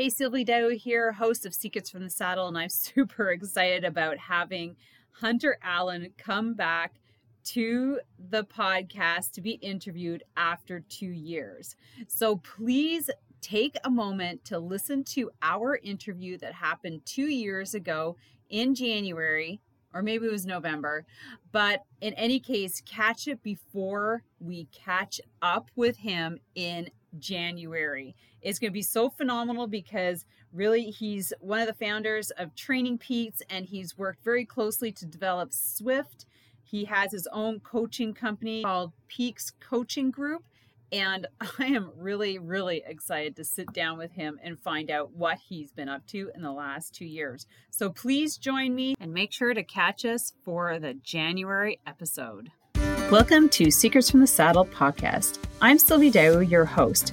Hey, Sylvie Dow here, host of Secrets from the Saddle, and I'm super excited about having Hunter Allen come back to the podcast to be interviewed after two years. So please take a moment to listen to our interview that happened two years ago in January, or maybe it was November. But in any case, catch it before we catch up with him in January. It's going to be so phenomenal because really he's one of the founders of Training Peaks and he's worked very closely to develop Zwift. He has his own coaching company called Peaks Coaching Group. And I am really, really excited to sit down with him and find out what he's been up to in the last two years. So please join me and make sure to catch us for the January episode. Welcome to Secrets from the Saddle podcast. I'm Sylvie Dow, your host,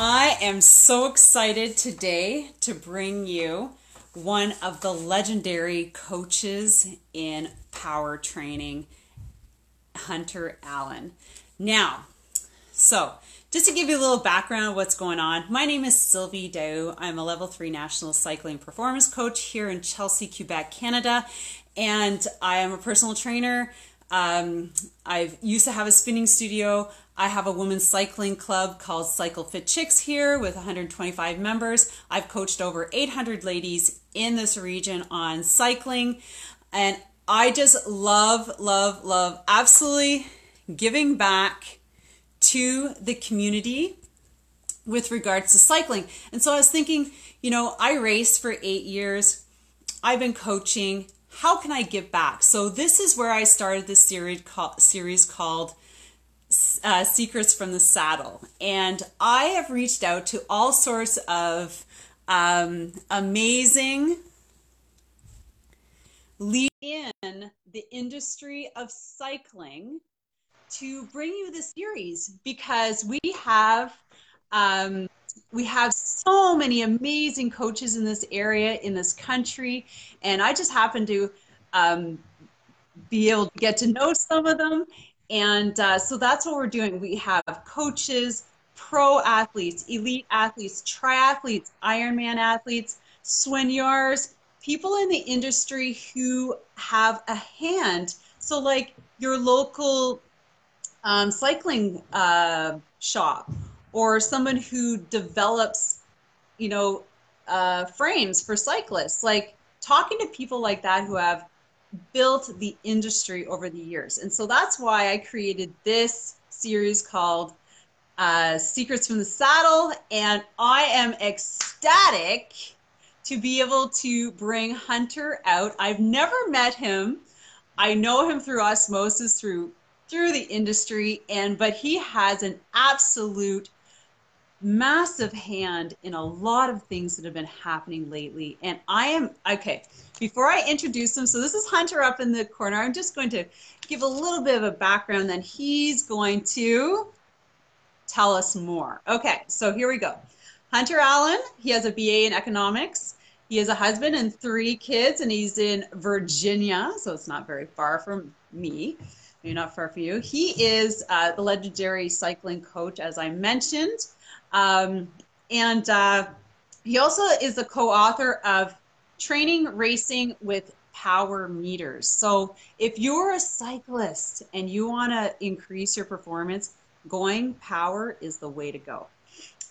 I am so excited today to bring you one of the legendary coaches in power training, Hunter Allen. Now, so just to give you a little background what's going on, my name is Sylvie Dow. I'm a level three national cycling performance coach here in Chelsea, Quebec, Canada, and I am a personal trainer. Um, I used to have a spinning studio. I have a women's cycling club called Cycle Fit Chicks here with 125 members. I've coached over 800 ladies in this region on cycling. And I just love, love, love absolutely giving back to the community with regards to cycling. And so I was thinking, you know, I raced for eight years. I've been coaching. How can I give back? So this is where I started this series, series called uh, Secrets from the Saddle. And I have reached out to all sorts of um, amazing lead in the industry of cycling to bring you this series because we have um, we have so many amazing coaches in this area in this country and i just happen to um, be able to get to know some of them and uh, so that's what we're doing. We have coaches, pro athletes, elite athletes, triathletes, Ironman athletes, soigneurs, people in the industry who have a hand. So, like your local um, cycling uh, shop or someone who develops, you know, uh, frames for cyclists. Like talking to people like that who have built the industry over the years. And so that's why I created this series called uh, Secrets from the Saddle. And I am ecstatic to be able to bring Hunter out. I've never met him. I know him through osmosis, through through the industry, and but he has an absolute massive hand in a lot of things that have been happening lately. And I am, okay, before I introduce him, so this is Hunter up in the corner. I'm just going to give a little bit of a background, then he's going to tell us more. Okay, so here we go. Hunter Allen, he has a BA in economics. He has a husband and three kids, and he's in Virginia, so it's not very far from me. Maybe not far from you. He is uh, the legendary cycling coach, as I mentioned. Um, and uh, he also is the co-author of Training Racing with Power Meters. So if you're a cyclist and you want to increase your performance, going power is the way to go.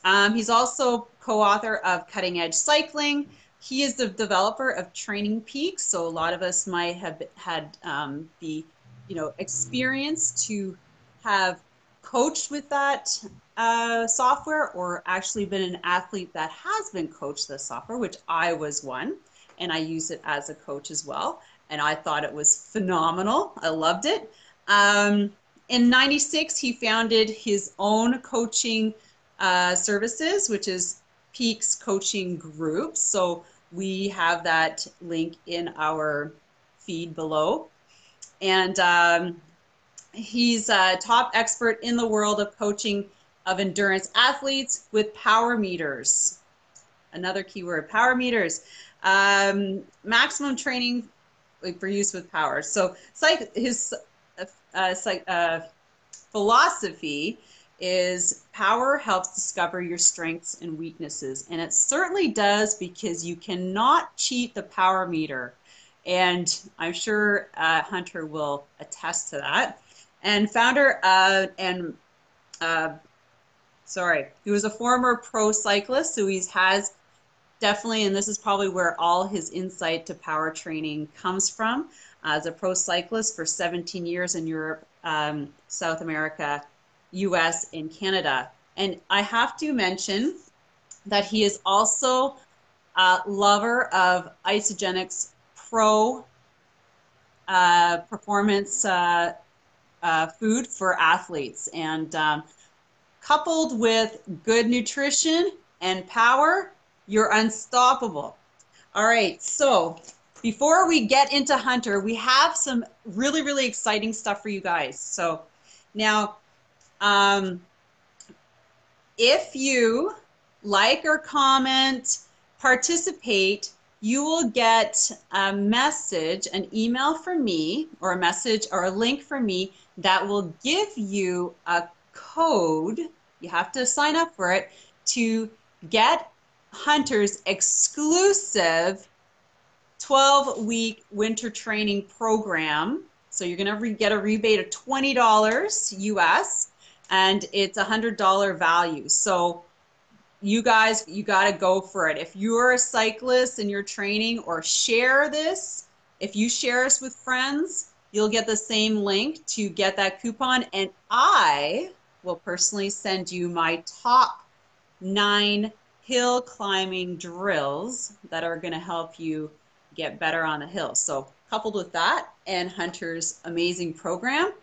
Um, he's also co-author of Cutting Edge Cycling. He is the developer of Training Peaks. So a lot of us might have had um, the, you know, experience to have coached with that uh, software or actually been an athlete that has been coached the software, which I was one, and I use it as a coach as well. And I thought it was phenomenal. I loved it. Um, in 96, he founded his own coaching uh, services, which is Peaks Coaching Group. So we have that link in our feed below. And um, he's a top expert in the world of coaching of endurance athletes with power meters. Another keyword power meters. Um, maximum training for use with power. So, his uh, uh, philosophy is power helps discover your strengths and weaknesses. And it certainly does because you cannot cheat the power meter. And I'm sure uh, Hunter will attest to that. And founder uh, and uh, sorry, he was a former pro cyclist, so he has definitely, and this is probably where all his insight to power training comes from. as a pro cyclist for 17 years in Europe, um, South America, US, and Canada. And I have to mention that he is also a lover of Isagenix Pro uh, performance uh, uh, food for athletes. And um, coupled with good nutrition and power, you're unstoppable. All right, so before we get into Hunter, we have some really, really exciting stuff for you guys. So now, um, if you like or comment, participate, you will get a message, an email from me, or a message or a link from me that will give you a code. You have to sign up for it to get Hunter's exclusive 12 week winter training program. So you're going to get a rebate of $20 US and it's a $100 value. So you guys, you got to go for it. If you're a cyclist and you're training or share this, if you share us with friends, you'll get the same link to get that coupon. And I will personally send you my top nine hill climbing drills that are going to help you get better on the hill. So, coupled with that and Hunter's amazing program,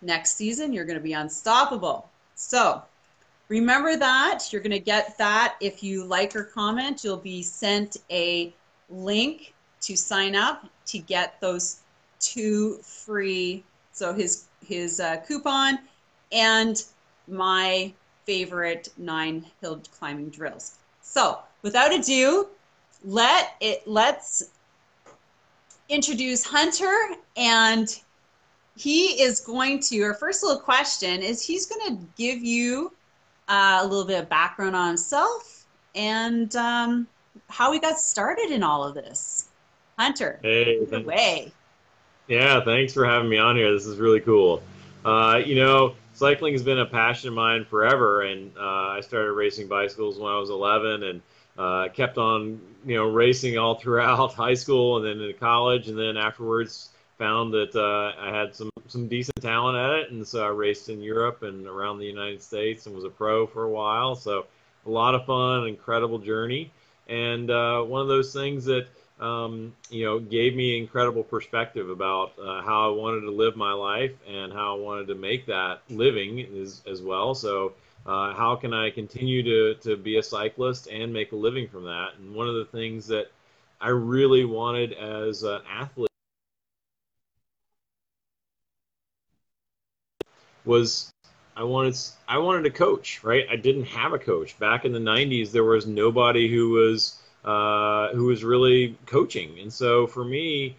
next season you're going to be unstoppable. So, remember that. You're going to get that if you like or comment. You'll be sent a link to sign up to get those two free. So, his, his uh, coupon and my favorite nine hill climbing drills. So, without ado, let it let's introduce Hunter and he is going to our first little question is he's going to give you uh, a little bit of background on himself and um, how he got started in all of this. Hunter, hey, way. Yeah, thanks for having me on here. This is really cool. Uh, you know, cycling has been a passion of mine forever, and uh, I started racing bicycles when I was 11, and uh, kept on, you know, racing all throughout high school and then into college, and then afterwards found that uh, I had some some decent talent at it, and so I raced in Europe and around the United States, and was a pro for a while. So a lot of fun, incredible journey, and uh, one of those things that um, you know, gave me incredible perspective about uh, how I wanted to live my life and how I wanted to make that living as, as well. So, uh, how can I continue to, to be a cyclist and make a living from that? And one of the things that I really wanted as an athlete was I wanted I wanted a coach, right? I didn't have a coach back in the '90s. There was nobody who was uh, who was really coaching. And so for me,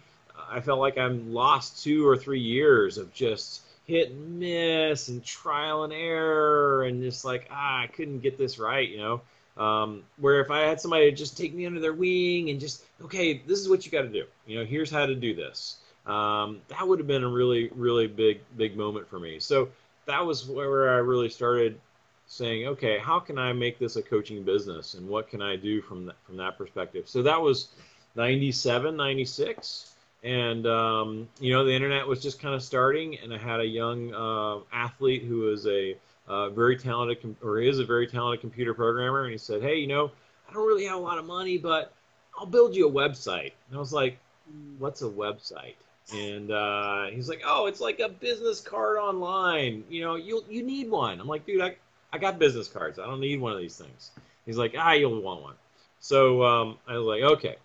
I felt like I'm lost two or three years of just hit and miss and trial and error and just like ah I couldn't get this right, you know. Um, where if I had somebody just take me under their wing and just okay, this is what you got to do. You know, here's how to do this. Um, that would have been a really really big big moment for me. So that was where I really started saying, okay, how can I make this a coaching business and what can I do from that, from that perspective? So that was 97, 96. And, um, you know, the internet was just kind of starting and I had a young uh, athlete who was a uh, very talented, com- or is a very talented computer programmer, and he said, "Hey, you know, I don't really have a lot of money, but I'll build you a website." And I was like, "What's a website?" And uh, he's like, "Oh, it's like a business card online. You know, you you need one." I'm like, "Dude, I I got business cards. I don't need one of these things." He's like, "Ah, you'll want one." So um, I was like, "Okay."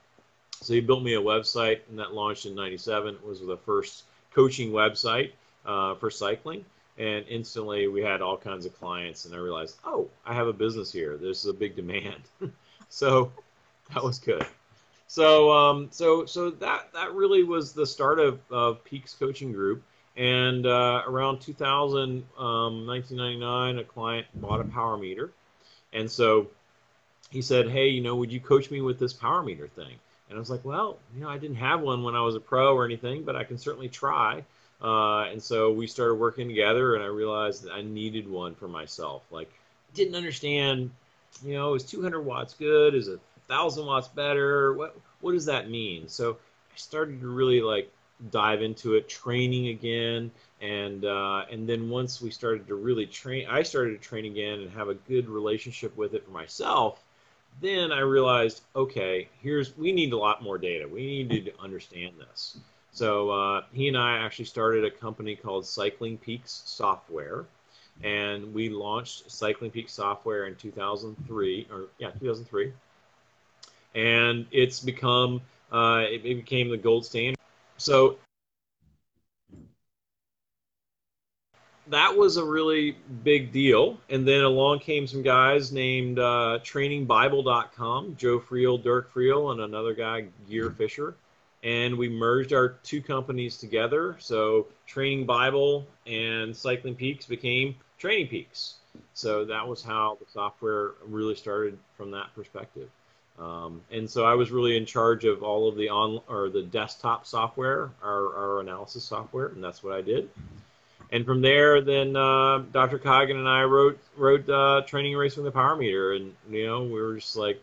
So he built me a website, and that launched in '97. It was the first coaching website uh, for cycling and instantly we had all kinds of clients and i realized oh i have a business here there's a big demand so that was good so um, so so that that really was the start of, of peaks coaching group and uh, around 2000 um, 1999 a client bought a power meter and so he said hey you know would you coach me with this power meter thing and i was like well you know i didn't have one when i was a pro or anything but i can certainly try uh, and so we started working together, and I realized that I needed one for myself. Like, didn't understand, you know, is 200 watts good? Is a thousand watts better? What what does that mean? So I started to really like dive into it, training again, and uh, and then once we started to really train, I started to train again and have a good relationship with it for myself. Then I realized, okay, here's we need a lot more data. We need to understand this. So uh, he and I actually started a company called Cycling Peaks Software, and we launched Cycling Peaks Software in 2003, or yeah, 2003, and it's become uh, it, it became the gold standard. So that was a really big deal. And then along came some guys named uh, TrainingBible.com, Joe Friel, Dirk Friel, and another guy, Gear Fisher and we merged our two companies together. So Training Bible and Cycling Peaks became Training Peaks. So that was how the software really started from that perspective. Um, and so I was really in charge of all of the on or the desktop software, our, our analysis software, and that's what I did. And from there, then uh, Dr. Coggan and I wrote wrote uh, Training Race with the Power Meter, and you know we were just like,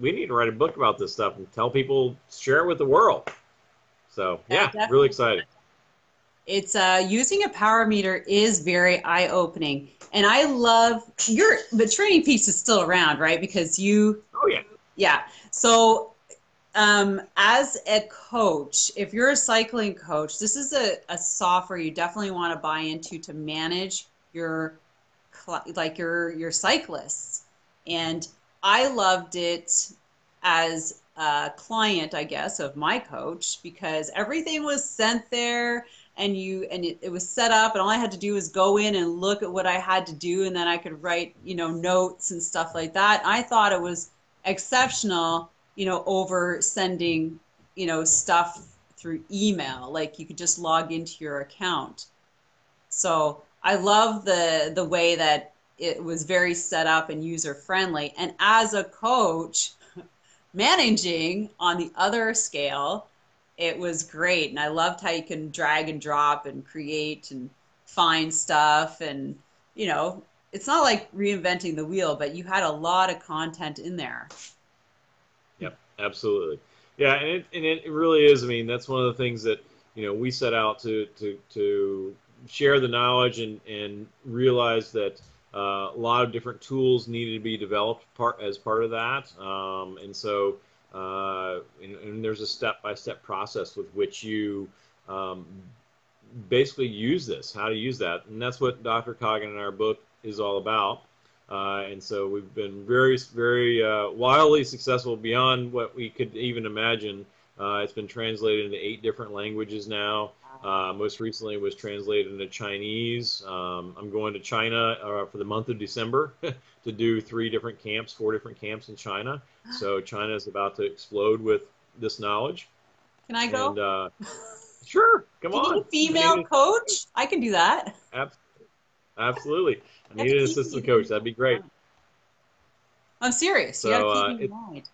we need to write a book about this stuff and tell people, share it with the world. So yeah, yeah really excited. It's uh, using a power meter is very eye opening, and I love your. But Training Peaks is still around, right? Because you. Oh yeah. Yeah. So, um, as a coach, if you're a cycling coach, this is a, a software you definitely want to buy into to manage your like your your cyclists and I loved it as a client, I guess, of my coach because everything was sent there and you and it, it, was set up and all I had to do was go in and look at what I had to do and then I could write, you know, notes and stuff like that. I thought it was exceptional, you know, over sending, you know, stuff through email. Like you could just log into your account. So I love the the way that it was very set up and user friendly. And as a coach, managing on the other scale, it was great. And I loved how you can drag and drop and create and find stuff. And, you know, it's not like reinventing the wheel, but you had a lot of content in there. Yep, absolutely. Yeah, and it, and it really is. I mean, that's one of the things that, you know, we set out to, to, to share the knowledge and, and realize that uh, a lot of different tools needed to be developed part as part of that, um, and so uh, and, and, there's a step-by-step process with which you um, basically use this, how to use that, and that's what Dr. Coggan in our book is all about. Uh, and so we've been very, very uh, wildly successful beyond what we could even imagine. Uh, it's been translated into eight different languages now. Uh, most recently was translated into Chinese. Um, I'm going to China uh, for the month of December to do three different camps, four different camps in China. So China is about to explode with this knowledge. Can I go? And, uh, sure, come on. a female I coach? I can do that. Absolutely. Absolutely. I need an assistant coach. That'd be great. I'm serious. So, you gotta keep uh, in mind.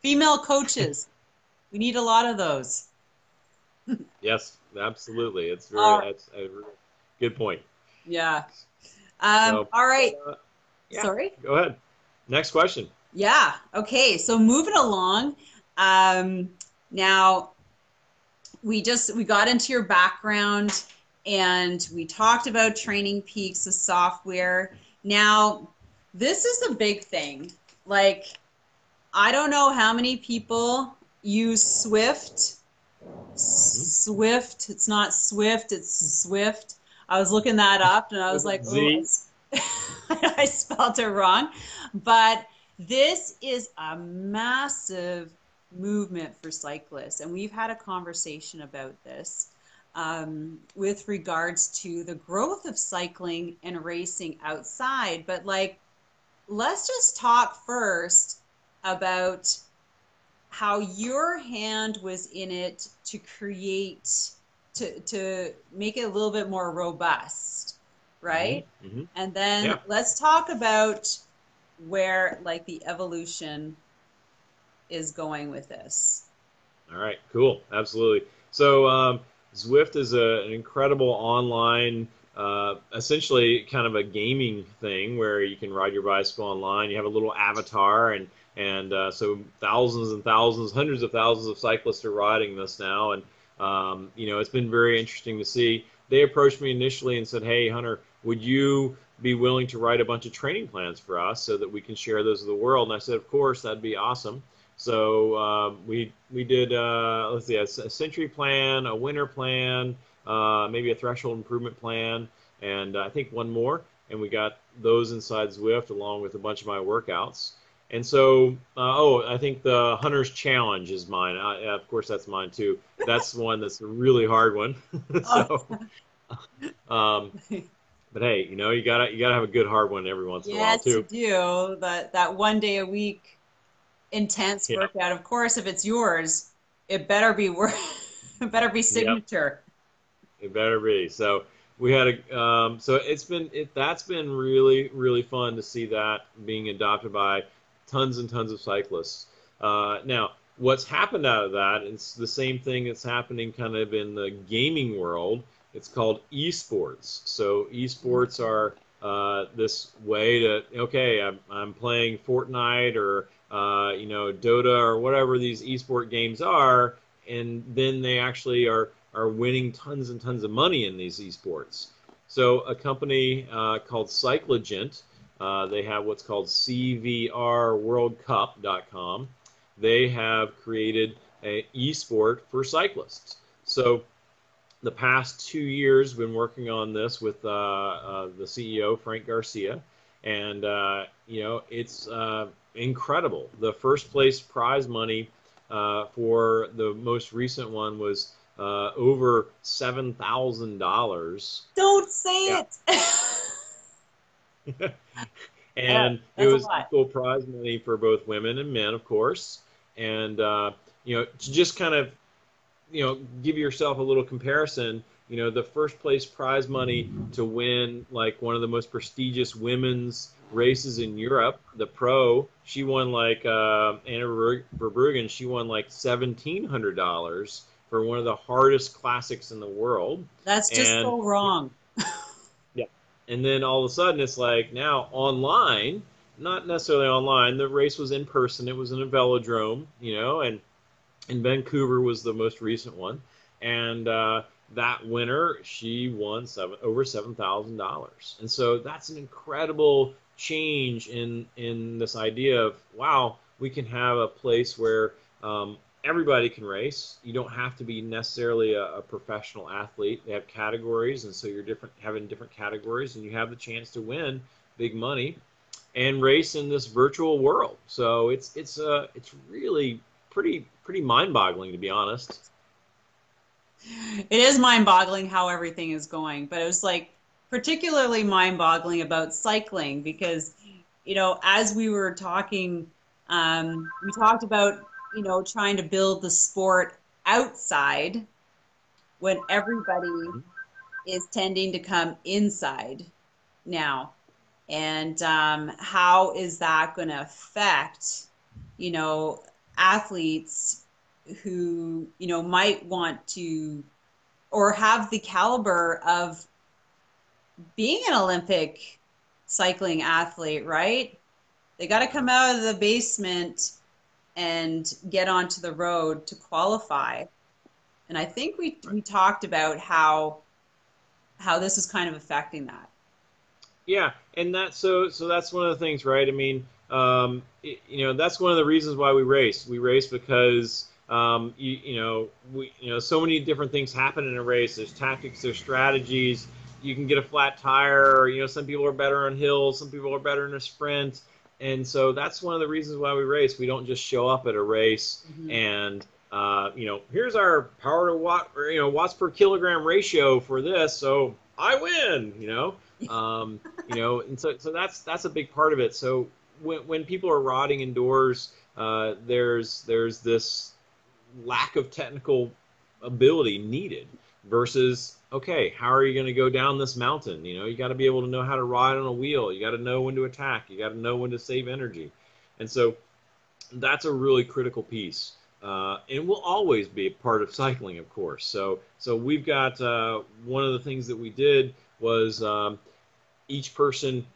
Female coaches. we need a lot of those. yes, absolutely. It's very that's a good point. Yeah. Um, so, all right. Uh, yeah, Sorry. Go ahead. Next question. Yeah. Okay. So moving along. Um, now, we just we got into your background and we talked about training peaks, the software. Now, this is a big thing. Like, I don't know how many people use Swift. Swift. It's not Swift. It's Zwift. I was looking that up, and I was like, I spelled it wrong. But this is a massive movement for cyclists, and we've had a conversation about this um, with regards to the growth of cycling and racing outside. But like, let's just talk first about how your hand was in it to create to to make it a little bit more robust right Mm-hmm. and then Yeah. let's talk about where like the evolution is going with this All right, cool, absolutely. So um, Zwift is a, an incredible online, uh, essentially kind of a gaming thing where you can ride your bicycle online. You have a little avatar, and and uh, so thousands and thousands, hundreds of thousands of cyclists are riding this now, and um, you know it's been very interesting to see. They approached me initially and said, "Hey, Hunter, would you?" Be willing to write a bunch of training plans for us so that we can share those with the world. And I said, of course, that'd be awesome. So um, we we did uh, let's see a, a century plan, a winter plan, uh, maybe a threshold improvement plan, and I think one more. And we got those inside Zwift along with a bunch of my workouts. And so, uh, oh, I think the Hunter's Challenge is mine. Uh, yeah, of course, that's mine too. That's the one that's a really hard one. so, um, but hey, you know, you gotta you gotta have a good hard one every once in a while too. yes you do that that one day a week intense Yeah. workout of course if it's yours it better be work it better be signature It better be. So we had a um, so it's been it that's been really really fun to see that being adopted by tons and tons of cyclists. Uh, now what's happened out of that? It's the same thing that's happening kind of in the gaming world. It's called esports. So esports are uh, this way to okay, I'm, I'm playing Fortnite or uh, you know Dota or whatever these esport games are, and then they actually are are winning tons and tons of money in these esports. So a company uh, called Cycligent, uh, they have what's called CVRWorldCup.com. They have created a esport for cyclists. So the past two years, been working on this with uh, uh, the CEO Frank Garcia, and uh, you know it's incredible. The first place prize money uh, for the most recent one was uh, over seven thousand dollars, don't say Yeah. it and that's it was equal prize money for both women and men, of course. And uh, you know, to just kind of you know give yourself a little comparison. You know, the first place prize money to win like one of the most prestigious women's races in Europe, the Pro, she won like uh, Anna Ver- Verbruggen. She won like seventeen hundred dollars for one of the hardest classics in the world. that's just And- so wrong yeah, and then all of a sudden it's like now online not necessarily online the race was in person it was in a velodrome you know and in vancouver was the most recent one and uh, that winner she won seven over seven thousand dollars and so that's an incredible change in in this idea of wow we can have a place where um, everybody can race. You don't have to be necessarily a, a professional athlete. They have categories, and so you're different, having different categories, and you have the chance to win big money and race in this virtual world. So it's it's uh it's really pretty pretty mind-boggling to be honest. It is mind-boggling how everything is going but it was like particularly mind-boggling about cycling because you know as we were talking um, we talked about you know trying to build the sport outside when everybody is tending to come inside now. And um, how is that going to affect you know athletes who you know might want to or have the caliber of being an olympic cycling athlete right they got to come out of the basement and get onto the road to qualify and i think we we talked about how how this is kind of affecting that. Yeah, and that so so that's one of the things, right? I mean, um, it, you know, that's one of the reasons why we race. We race because um, you, you know we you know so many different things happen in a race. There's tactics, there's strategies. You can get a flat tire. You know, some people are better on hills, some people are better in a sprint, and so that's one of the reasons why we race. We don't just show up at a race mm-hmm. and uh, you know, here's our power to watt, or, you know, watts per kilogram ratio for this, so I win. You know, um, you know, and so so that's that's a big part of it. So when when people are rotting indoors, uh, there's there's this lack of technical ability needed versus okay, how are you going to go down this mountain? You know, you got to be able to know how to ride on a wheel. You got to know when to attack. You got to know when to save energy, and so that's a really critical piece. Uh, and will always be a part of cycling, of course. So, so we've got uh, one of the things that we did was um, each person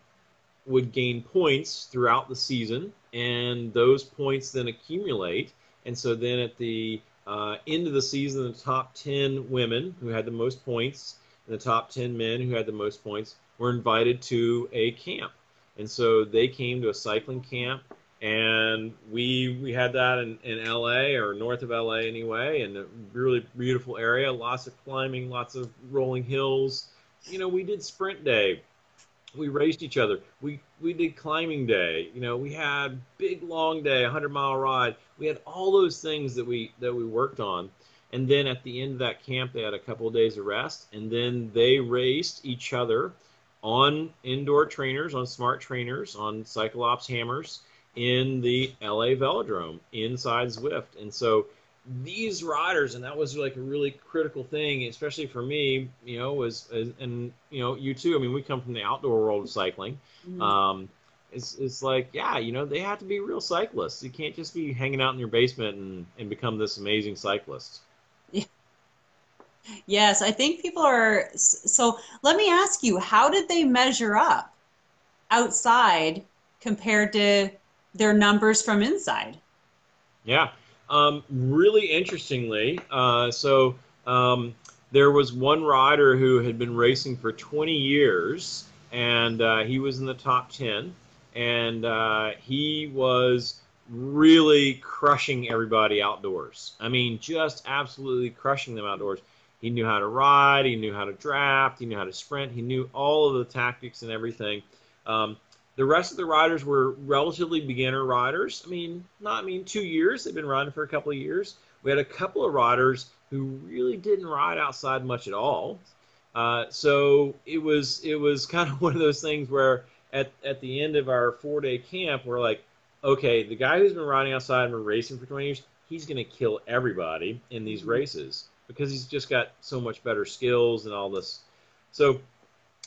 would gain points throughout the season, and those points then accumulate. And so then at the uh, end of the season, the top 10 women who had the most points and the top 10 men who had the most points were invited to a camp. And so they came to a cycling camp, and we we had that in, in LA or north of LA anyway, and a really beautiful area, lots of climbing, lots of rolling hills. You know, we did sprint day we raced each other. We we did climbing day. You know, we had big long day, 100 mile ride. We had all those things that we that we worked on. And then at the end of that camp, they had a couple of days of rest, and then they raced each other on indoor trainers, on smart trainers, on CycleOps Hammers in the LA Velodrome inside Zwift. And so these riders, and that was like a really critical thing, especially for me, you know, was, and you know, you too. I mean, we come from the outdoor world of cycling. Mm-hmm. Um, it's, it's like, yeah, you know, they have to be real cyclists. You can't just be hanging out in your basement and, and become this amazing cyclist. Yeah. Yes, I think people are. So let me ask you, how did they measure up outside compared to their numbers from inside? Yeah. Um, really interestingly, uh, so um, there was one rider who had been racing for 20 years, and uh, he was in the top 10, and uh, he was really crushing everybody outdoors. I mean, just absolutely crushing them outdoors. He knew how to ride, he knew how to draft, he knew how to sprint, he knew all of the tactics and everything. Um, the rest of the riders were relatively beginner riders. I mean, not I mean two years. They've been riding for a couple of years. We had a couple of riders who really didn't ride outside much at all. Uh, so it was it was kind of one of those things where at at the end of our four day camp, we're like, okay, the guy who's been riding outside and been racing for 20 years, he's going to kill everybody in these mm-hmm. races because he's just got so much better skills and all this. So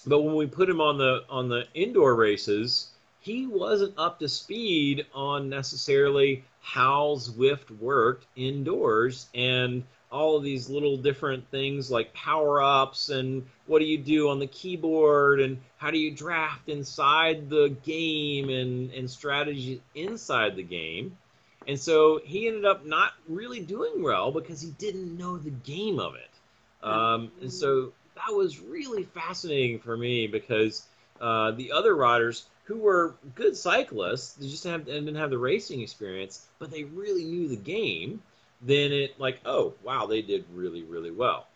but when we put him on the on the indoor races, he wasn't up to speed on necessarily how Zwift worked indoors and all of these little different things like power ups and what do you do on the keyboard and how do you draft inside the game and, and strategy inside the game. And so he ended up not really doing well because he didn't know the game of it. Um, and so that was really fascinating for me because uh, the other riders who were good cyclists, they just have, didn't have the racing experience, but they really knew the game. Then it like, oh wow, they did really really well.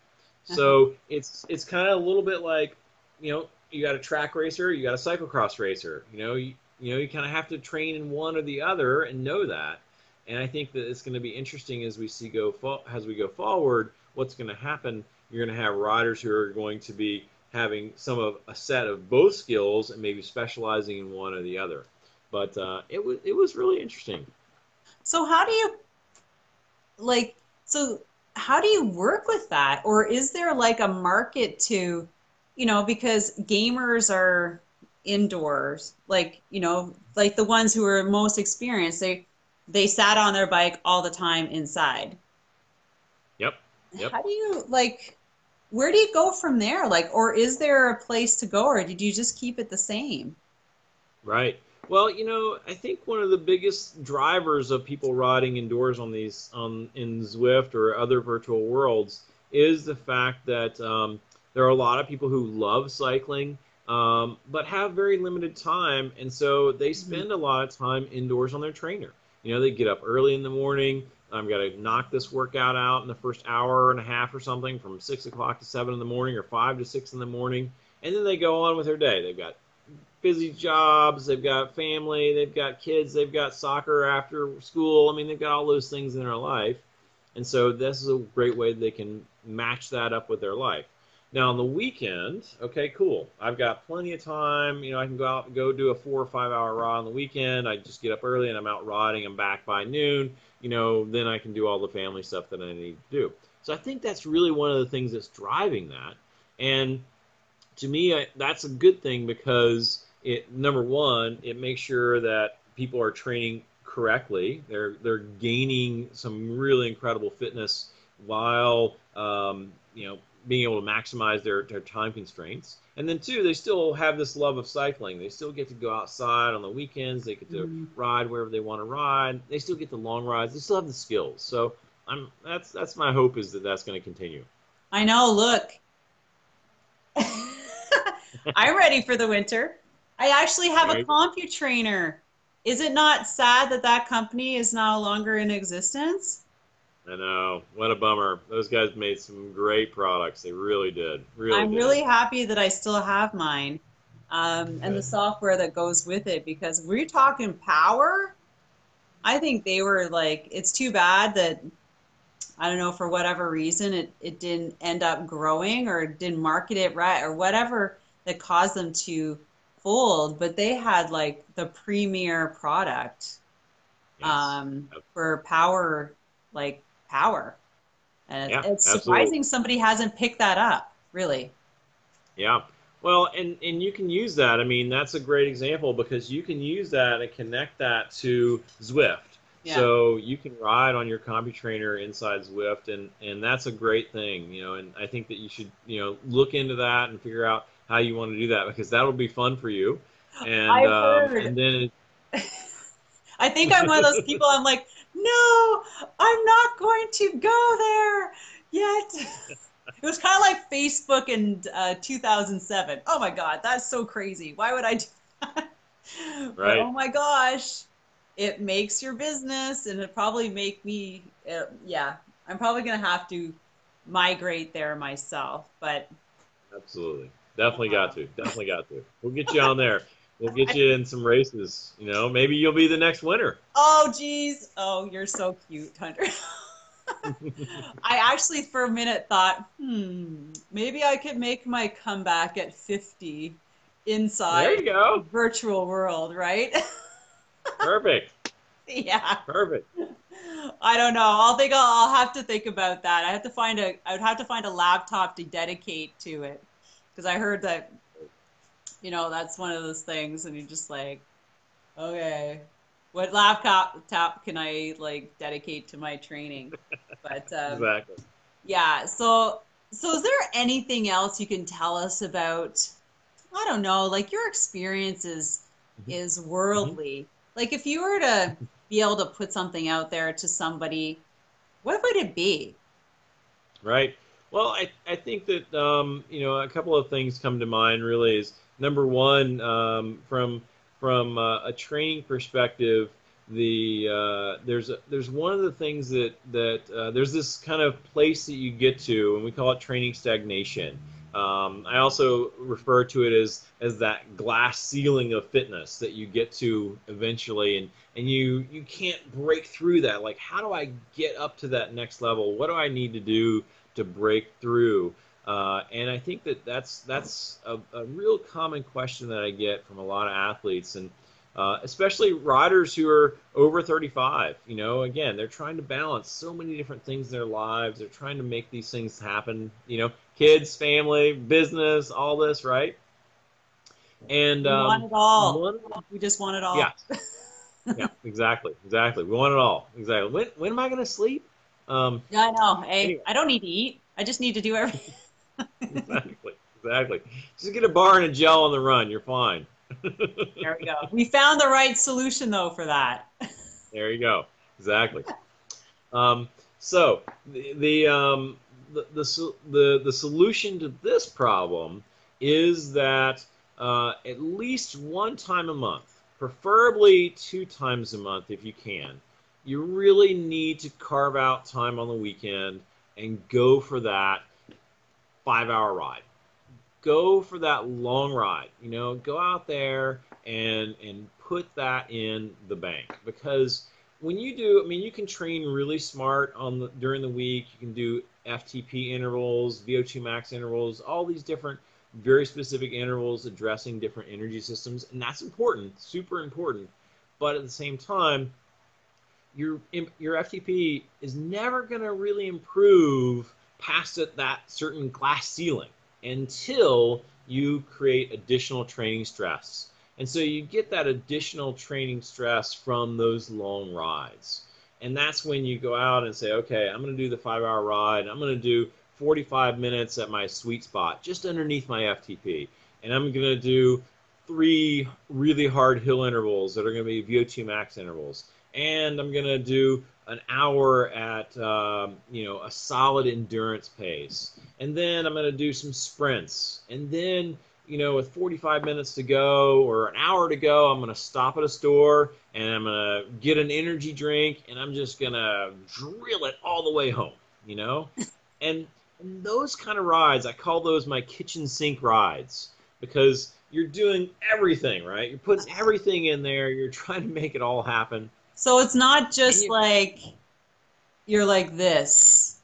So it's it's kind of a little bit like, you know, you got a track racer, you got a cyclocross racer. You know, you, you know, you kind of have to train in one or the other and know that. And I think that it's going to be interesting as we see go fo- as we go forward. What's going to happen you're going to have riders who are going to be having some of a set of both skills and maybe specializing in one or the other. But uh, it was it was really interesting. So how do you like so how do you work with that or is there like a market to you know because gamers are indoors like you know like the ones who are most experienced they they sat on their bike all the time inside yep. How do you like? Where do you go from there? Like, or is there a place to go, or did you just keep it the same? Right. Well, you know, I think one of the biggest drivers of people riding indoors on these on in Zwift or other virtual worlds is the fact that um, there are a lot of people who love cycling, um, but have very limited time, and so they Mm-hmm. spend a lot of time indoors on their trainer. You know, they get up early in the morning. I'm going to knock this workout out in the first hour and a half or something from six o'clock to seven in the morning or five to six in the morning. And then they go on with their day. They've got busy jobs, they've got family, they've got kids, they've got soccer after school. I mean, they've got all those things in their life. And so this is a great way they can match that up with their life. Now on the weekend, okay, cool. I've got plenty of time. You know, I can go out and go do a four or five hour ride on the weekend. I just get up early and I'm out riding. I'm back by noon. You know, then I can do all the family stuff that I need to do. So I think that's really one of the things that's driving that. And to me, I, that's a good thing because it number one, it makes sure that people are training correctly. They're they're gaining some really incredible fitness while um, you know being able to maximize their, their time constraints. And then two, they still have this love of cycling. They still get to go outside on the weekends. They get to Mhm. ride wherever they want to ride. They still get the long rides. They still have the skills. So I'm that's that's my hope is that that's going to continue. I know. Look, I'm ready for the winter. I actually have a Right. CompuTrainer. Is it not sad that that company is no longer in existence? I know. What a bummer. Those guys made some great products. They really did. Really I'm did. really happy that I still have mine um, and the software that goes with it because we're talking power. I think they were like, it's too bad that I don't know for whatever reason it, it didn't end up growing or didn't market it right or whatever that caused them to fold. But they had like the premier product Yes. um, for power, like power. And Yeah, it's absolutely. surprising somebody hasn't picked that up, really. Yeah. Well, and and you can use that. I mean, that's a great example because you can use that and connect that to Zwift. Yeah. So you can ride on your CompuTrainer inside Zwift, and and that's a great thing, you know. And I think that you should, you know, look into that and figure out how you want to do that because that'll be fun for you. And um, heard. and then I think I'm one of those people. I'm like, no, I'm not going to go there yet. It was kind of like Facebook in uh, 2007. Oh my God, that's so crazy. Why would I do that? Right. oh my gosh, it makes your business, and it probably make me. Uh, yeah, I'm probably gonna have to migrate there myself. But Absolutely. Definitely got to. Definitely got to. We'll get you on there. We'll get you in some races. You know, maybe you'll be the next winner. oh geez, oh you're so cute, Hunter. I actually, for a minute, thought, hmm, maybe I could make my comeback at 50 inside There you go. virtual world, right? Perfect. yeah. Perfect. I don't know. I'll think I'll, I'll have to think about that. I have to find a. I would have to find a laptop to dedicate to it because I heard that, you know, that's one of those things, and you're just like, okay, what laptop top can I like dedicate to my training? But um, Exactly. yeah. So so is there anything else you can tell us about? I don't know, like your experience is Mhm. is worldly. Like if you were to be able to put something out there to somebody, what would it be? Right. Well, I, I think that um, you know a couple of things come to mind. Really, is number one um, from from uh, a training perspective. The uh, there's a, there's one of the things that that uh, there's this kind of place that you get to, and we call it training stagnation. Um, I also refer to it as as that glass ceiling of fitness that you get to eventually, and and you you can't break through that. Like, how do I get up to that next level? What do I need to do to break through? Uh, and I think that that's that's a, a real common question that I get from a lot of athletes, and uh, especially riders who are over 35. You know, again, they're trying to balance so many different things in their lives. They're trying to make these things happen. You know, kids, family, business, all this, right? And We um, want it all. one- We just want it all. yeah, yeah, exactly, exactly. We want it all. Exactly. When when am I going to sleep? Um, Yeah, I know. Hey, Anyway. I don't need to eat. I just need to do everything. exactly, exactly. Just get a bar and a gel on the run. You're fine. There we go. We found the right solution though for that. There you go. Exactly. Um, so the the, um, the, the, the, the solution to this problem is that uh, at least one time a month, preferably two times a month if you can, you really need to carve out time on the weekend and go for that five hour ride. Go for that long ride. You know, go out there and and put that in the bank because when you do, I mean, you can train really smart on the during the week. You can do FTP intervals, VO2 max intervals, all these different very specific intervals addressing different energy systems, and that's important, super important. But at the same time, your your FTP is never going to really improve past it, that certain glass ceiling until you create additional training stress. And so you get that additional training stress from those long rides. And that's when you go out and say, okay, I'm going to do the five hour ride. I'm going to do 45 minutes at my sweet spot, just underneath my FTP. And I'm going to do three really hard hill intervals that are going to be VO2 max intervals. And I'm going to do an hour at um, you know a solid endurance pace, and then I'm going to do some sprints, and then you know with 45 minutes to go or an hour to go, I'm going to stop at a store and I'm going to get an energy drink, and I'm just going to drill it all the way home, you know, and, and those kind of rides, I call those my kitchen sink rides because you're doing everything right. You're putting everything in there. You're trying to make it all happen so it's not just you, like you're like this.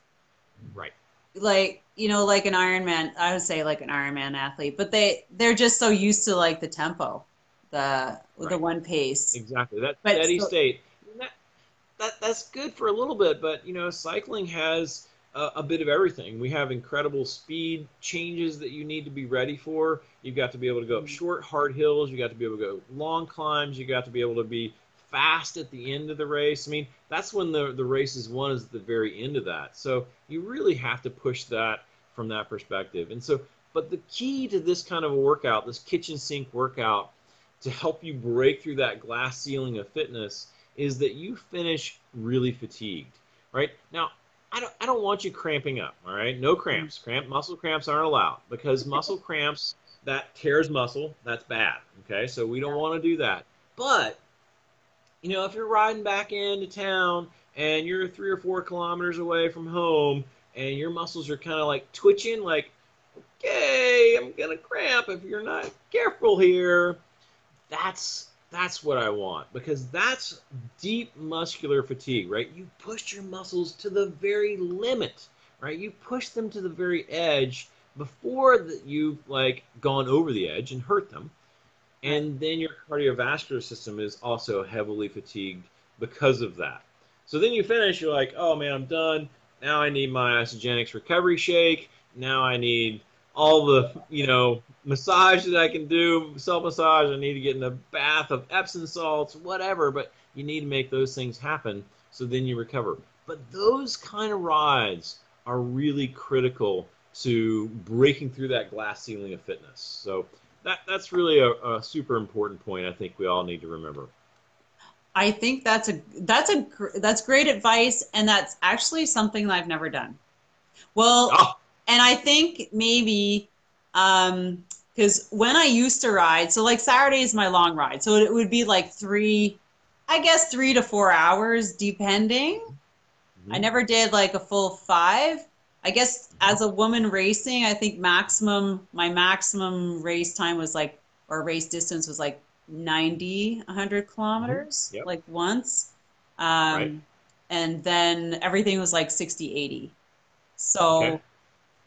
Right. Like, you know, like an Ironman, I would say like an Ironman athlete, but they they're just so used to like the tempo, the right. the one pace. Exactly. That but steady so, state. That, that that's good for a little bit, but you know, cycling has a, a bit of everything. We have incredible speed changes that you need to be ready for. You've got to be able to go up mm-hmm. short, hard hills. You got to be able to go long climbs. You got to be able to be fast at the end of the race. I mean, that's when the, the race is won is the very end of that. So you really have to push that from that perspective. And so, but the key to this kind of a workout, this kitchen sink workout, to help you break through that glass ceiling of fitness is that you finish really fatigued, right? Now, I don't, I don't want you cramping up, all right? No cramps. Mm-hmm. Cramp muscle cramps aren't allowed because muscle cramps that tears muscle, that's bad, okay? So we don't want to do that. But you know, if you're riding back into town and you're three or four kilometers away from home and your muscles are kind of like twitching, like, okay, I'm gonna cramp if you're not careful here. That's that's what I want because that's deep muscular fatigue, right? You push your muscles to the very limit, right? You push them to the very edge before that you've like gone over the edge and hurt them and then your cardiovascular system is also heavily fatigued because of that. So then you finish, you're like, oh man, I'm done. Now I need my Isagenix recovery shake. Now I need all the, you know, massage that I can do, self massage. I need to get in a bath of Epsom salts, whatever. But you need to make those things happen so then you recover. But those kind of rides are really critical to breaking through that glass ceiling of fitness. So that that's really a, a super important point. I think we all need to remember. I think that's a that's a that's great advice, and that's actually something that I've never done. Well, oh. and I think maybe um because when I used to ride, so like Saturday is my long ride, so it would be like three, I guess three to four hours, depending. Mm-hmm. I never did like a full five, I guess as a woman racing, I think maximum my maximum race time was like or race distance was like 90 100 kilometers mm-hmm. yep. like once um, right. and then everything was like 60 80 so okay.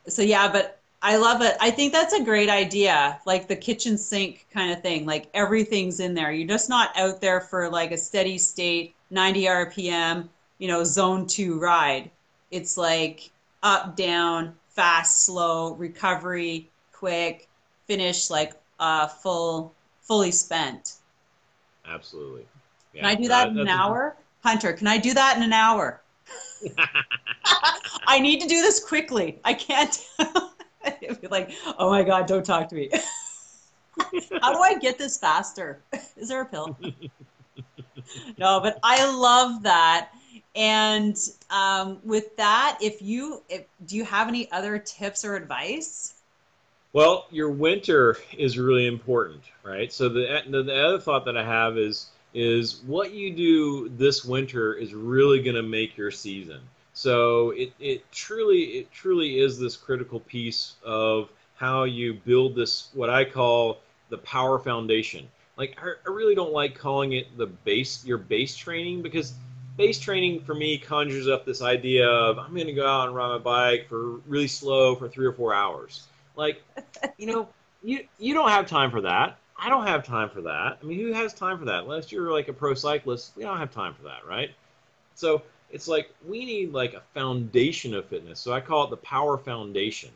so yeah but i love it i think that's a great idea like the kitchen sink kind of thing like everything's in there you're just not out there for like a steady state 90 rpm you know zone two ride it's like up, down, fast, slow, recovery, quick, finish like uh, full, fully spent. Absolutely. Yeah. Can I do that uh, in an hour? Hunter, can I do that in an hour? I need to do this quickly. I can't. be like, oh my God, don't talk to me. How do I get this faster? Is there a pill? no, but I love that And um, with that, if you if, do you have any other tips or advice? Well, your winter is really important, right? So the, the the other thought that I have is is what you do this winter is really going to make your season. So it, it truly it truly is this critical piece of how you build this what I call the power foundation. Like I, I really don't like calling it the base your base training because base training for me conjures up this idea of I'm going to go out and ride my bike for really slow for three or four hours. Like, you know, you you don't have time for that. I don't have time for that. I mean, who has time for that? Unless you're like a pro cyclist, we don't have time for that, right? So it's like we need like a foundation of fitness. So I call it the power foundation.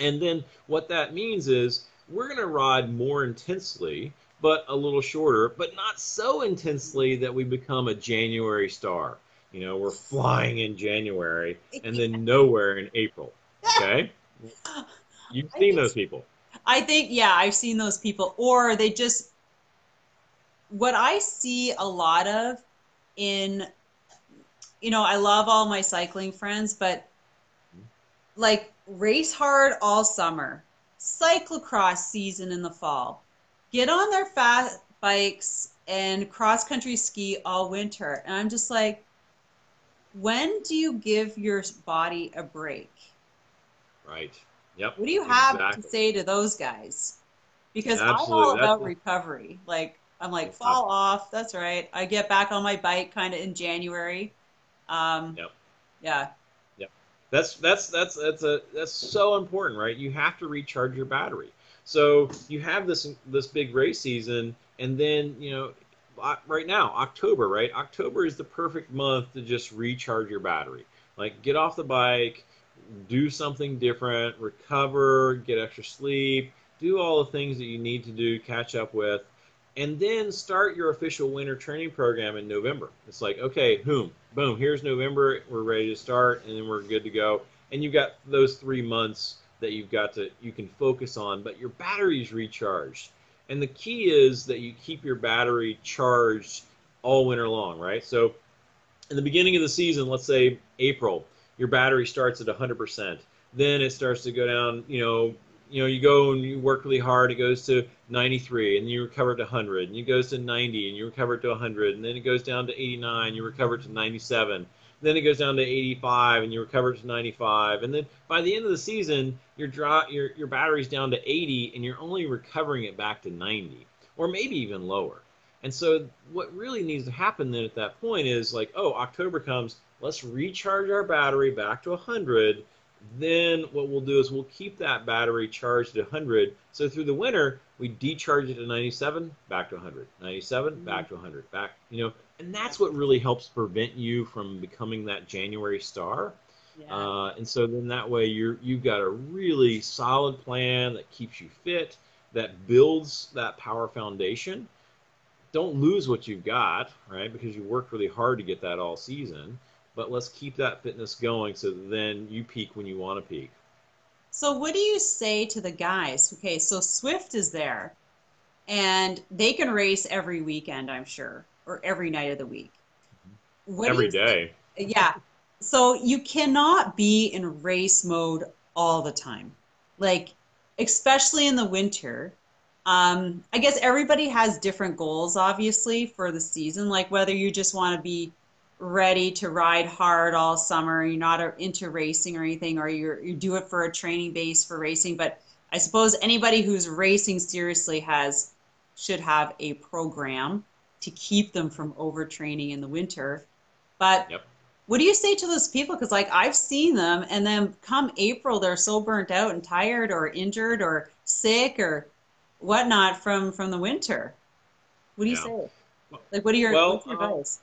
And then what that means is we're going to ride more intensely, but a little shorter, but not so intensely that we become a January star. You know, we're flying in January and then nowhere in April. Okay? You've seen those people. I think, yeah, I've seen those people. Or they just, what I see a lot of in you know, I love all my cycling friends, but like race hard all summer, cyclocross season in the fall, get on their fat bikes and cross country ski all winter. And I'm just like, when do you give your body a break? Right. Yep. What do you have exactly. to say to those guys? Because I'm all about that's recovery. Like, I'm like, fall off. That's right. I get back on my bike kind of in January. Um, yep. Yeah. Yep. That's that's that's that's a that's so important, right? You have to recharge your battery. So you have this this big race season, and then you know right now October, right? October is the perfect month to just recharge your battery. Like get off the bike, do something different, recover, get extra sleep, do all the things that you need to do, catch up with, and then start your official winter training program in November. It's like, okay, boom, boom, here's November, we're ready to start, and then we're good to go. And you've got those three months that you've got to you can focus on, but your battery's recharged. And the key is that you keep your battery charged all winter long, right? So in the beginning of the season, let's say April, your battery starts at 100%. Then it starts to go down, you know, you know, you go and you work really hard, it goes to 93, and you recover to 100, and it goes to 90, and you recover to 100, and then it goes down to 89, you recover to 97, then it goes down to 85, and you recover to 95, and then by the end of the season, your draw, your your battery's down to 80, and you're only recovering it back to 90, or maybe even lower. And so, what really needs to happen then at that point is like, oh, October comes, let's recharge our battery back to 100 then what we'll do is we'll keep that battery charged at 100. So through the winter, we decharge it to 97, back to 100, 97, mm-hmm. back to 100, back, you know, and that's what really helps prevent you from becoming that January star. Yeah. Uh, and so then that way you're you've got a really solid plan that keeps you fit, that builds that power foundation. Don't lose what you've got, right? Because you worked really hard to get that all season but let's keep that fitness going so then you peak when you want to peak. So, what do you say to the guys? Okay, so Zwift is there, and they can race every weekend, I'm sure, or every night of the week. What every day. Yeah. So, you cannot be in race mode all the time. Like, especially in the winter. Um, I guess everybody has different goals, obviously, for the season. Like, whether you just want to be ready to ride hard all summer, you're not into racing or anything, or you you do it for a training base for racing. But I suppose anybody who's racing seriously has should have a program to keep them from overtraining in the winter. But yep. what do you say to those people? Because like I've seen them, and then come April, they're so burnt out and tired, or injured, or sick, or whatnot from from the winter. What do you yeah. say? Like, what are your, well, what's your uh, advice?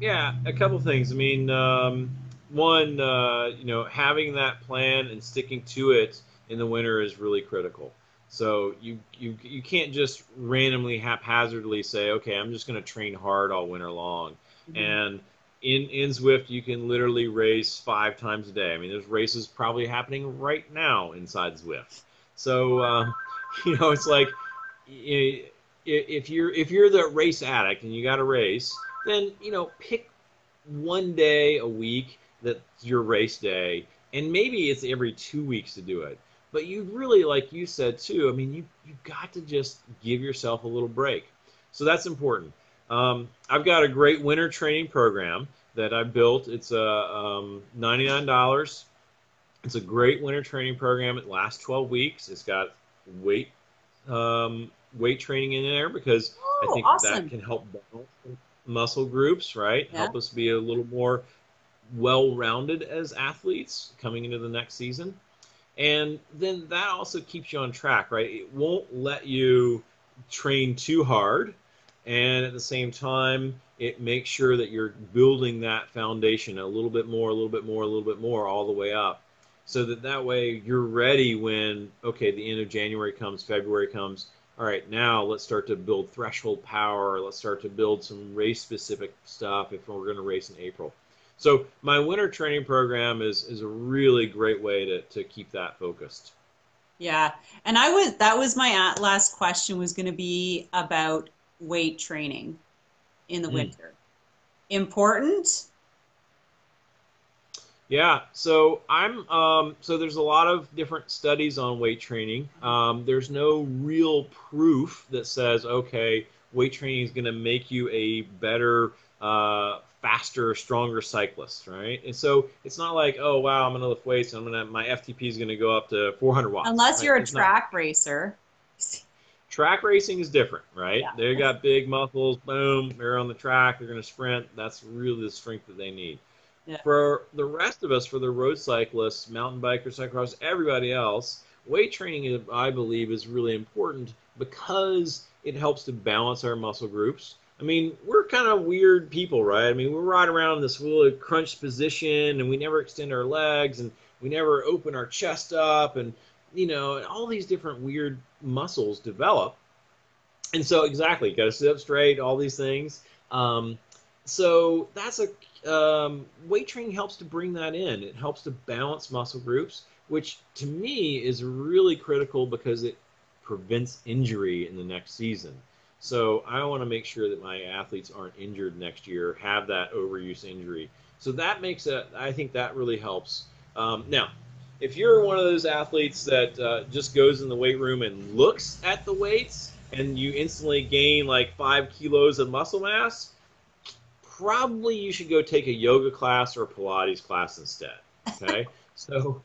Yeah, a couple things. I mean, um, one, uh, you know, having that plan and sticking to it in the winter is really critical. So you you you can't just randomly haphazardly say, okay, I'm just going to train hard all winter long. Mm-hmm. And in in Zwift, you can literally race five times a day. I mean, there's races probably happening right now inside Zwift. So um, you know, it's like if you're if you're the race addict and you got to race then you know pick one day a week that's your race day, and maybe it's every two weeks to do it. But you really, like you said too, I mean, you you got to just give yourself a little break. So that's important. Um, I've got a great winter training program that I built. It's a uh, um, $99. It's a great winter training program. It lasts 12 weeks. It's got weight um, weight training in there because oh, I think awesome. that can help balance muscle groups, right? Yeah. Help us be a little more well-rounded as athletes coming into the next season. And then that also keeps you on track, right? It won't let you train too hard. And at the same time it makes sure that you're building that foundation a little bit more a little bit more a little bit more all the way up. So that that way you're ready when okay the end of january comes february comes. All right now let's start to build threshold power. Let's start to build some race specific stuff if we're going to race in april so my winter training program is is a really great way to, to keep that focused yeah and i was that was my last question was going to be about weight training in the mm. winter? Important? Yeah, so I'm um, so there's a lot of different studies on weight training. Um, there's no real proof that says okay, weight training is going to make you a better, uh, faster, stronger cyclists, right? And so it's not like oh wow, I'm going to lift weights, and I'm to my FTP is going to go up to 400 watts. Unless you're a track not, racer. Track racing is different, right? Yeah. They got big muscles, boom, they're on the track, they're going to sprint. That's really the strength that they need. Yeah. For the rest of us, for the road cyclists, mountain bikers, cyclocross, everybody else, weight training, I believe, is really important because it helps to balance our muscle groups. I mean, we're kind of weird people, right? I mean, we ride around in this really crunched position and we never extend our legs and we never open our chest up and you know, all these different weird muscles develop. And so, exactly, got to sit up straight, all these things. Um, so that's a um, weight training helps to bring that in. It helps to balance muscle groups, which to me is really critical because it prevents injury in the next season. So I want to make sure that my athletes aren't injured next year, have that overuse injury. So that makes it. I think that really helps. Um, now, if you're one of those athletes that uh, just goes in the weight room and looks at the weights and you instantly gain like five kilos of muscle mass, probably you should go take a yoga class or a Pilates class instead. Okay, so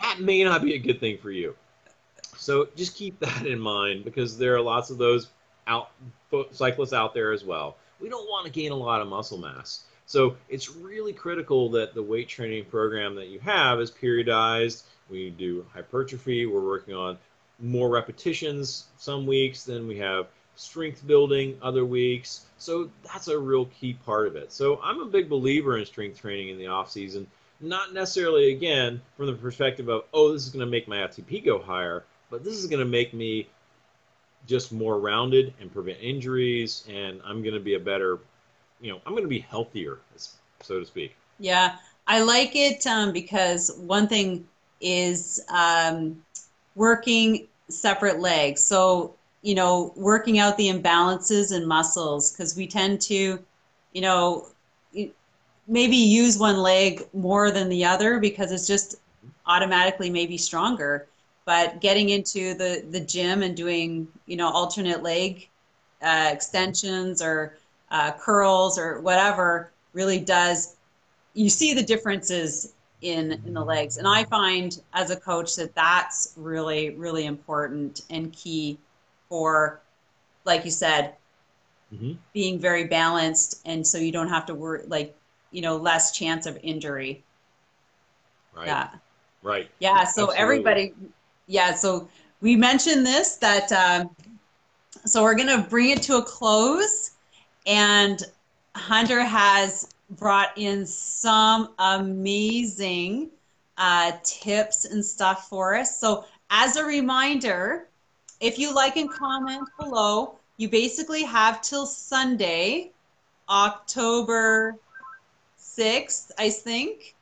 that may not be a good thing for you. So just keep that in mind because there are lots of those out cyclists out there as well. We don't want to gain a lot of muscle mass. So it's really critical that the weight training program that you have is periodized. We do hypertrophy. We're working on more repetitions some weeks. Then we have strength building other weeks. So that's a real key part of it. So I'm a big believer in strength training in the off season. Not necessarily again from the perspective of oh this is going to make my FTP go higher, but this is going to make me just more rounded and prevent injuries, and I'm going to be a better you know, I'm going to be healthier, so to speak. Yeah, I like it um, because one thing is um, working separate legs. So, you know, working out the imbalances in muscles because we tend to, you know, maybe use one leg more than the other because it's just automatically maybe stronger. But getting into the, the gym and doing, you know, alternate leg uh, extensions or uh, curls or whatever really does you see the differences in in the legs. And i find as a coach that that's really really important and key for like you said mm-hmm. being very balanced and so you don't have to worry like you know less chance of injury. Right. Yeah. Right. Yeah so Absolutely. everybody yeah so we mentioned this that um, so we're going to bring it to a close and Hunter has brought in some amazing uh, tips and stuff for us. So, as a reminder, if you like and comment below, you basically have till Sunday, October 6th, I think.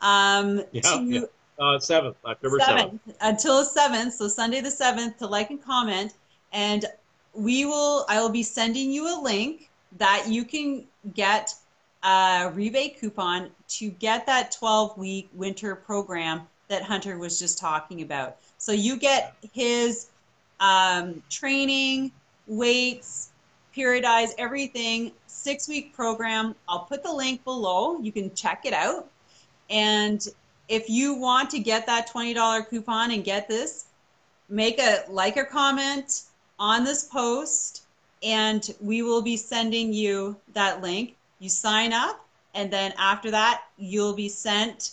Um, yeah, to, yeah. Uh, 7th, October 7th. 7th. Until 7th, so Sunday the 7th to like and comment. And we will, I will be sending you a link that you can get a rebate coupon to get that 12 week winter program that Hunter was just talking about. So you get his um, training, weights, periodize everything, six week program. I'll put the link below. You can check it out. And if you want to get that $20 coupon and get this, make a like or comment on this post and we will be sending you that link. You sign up, and then after that, you'll be sent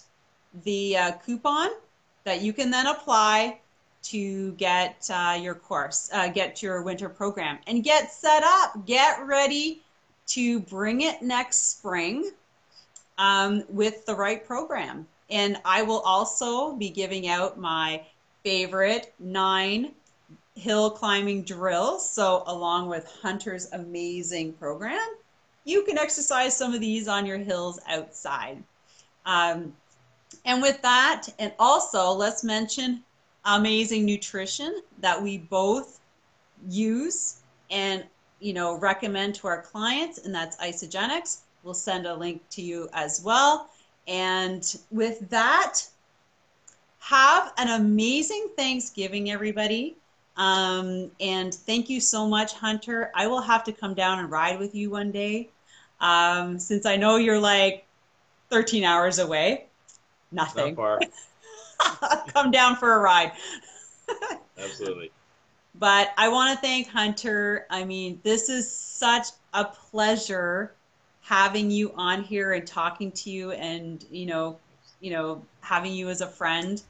the uh, coupon that you can then apply to get uh, your course, uh, get your winter program, and get set up. Get ready to bring it next spring um, with the right program. And I will also be giving out my favorite nine hill climbing drills. So, along with Hunter's amazing program, you can exercise some of these on your hills outside. Um, and with that, and also let's mention amazing nutrition that we both use and you know recommend to our clients, and that's Isagenix. We'll send a link to you as well. And with that, have an amazing Thanksgiving, everybody. Um, and thank you so much, Hunter. I will have to come down and ride with you one day. Um, since I know you're like 13 hours away. Nothing. Not far. come down for a ride. Absolutely. But I want to thank Hunter. I mean, this is such a pleasure having you on here and talking to you and, you know, you know, having you as a friend.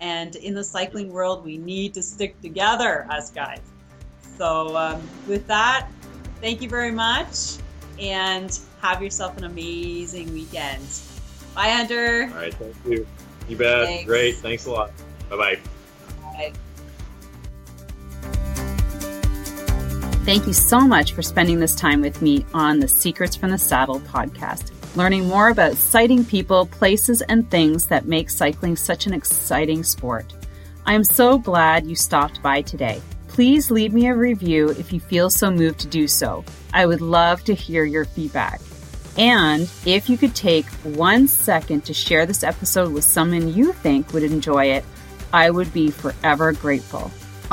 And in the cycling world, we need to stick together, us guys. So, um, with that, thank you very much and have yourself an amazing weekend. Bye, Hunter. All right. Thank you. You bet. Thanks. Great. Thanks a lot. Bye-bye. Bye. Thank you so much for spending this time with me on the Secrets from the Saddle podcast learning more about sighting people, places, and things that make cycling such an exciting sport. I am so glad you stopped by today. Please leave me a review if you feel so moved to do so. I would love to hear your feedback. And if you could take one second to share this episode with someone you think would enjoy it, I would be forever grateful.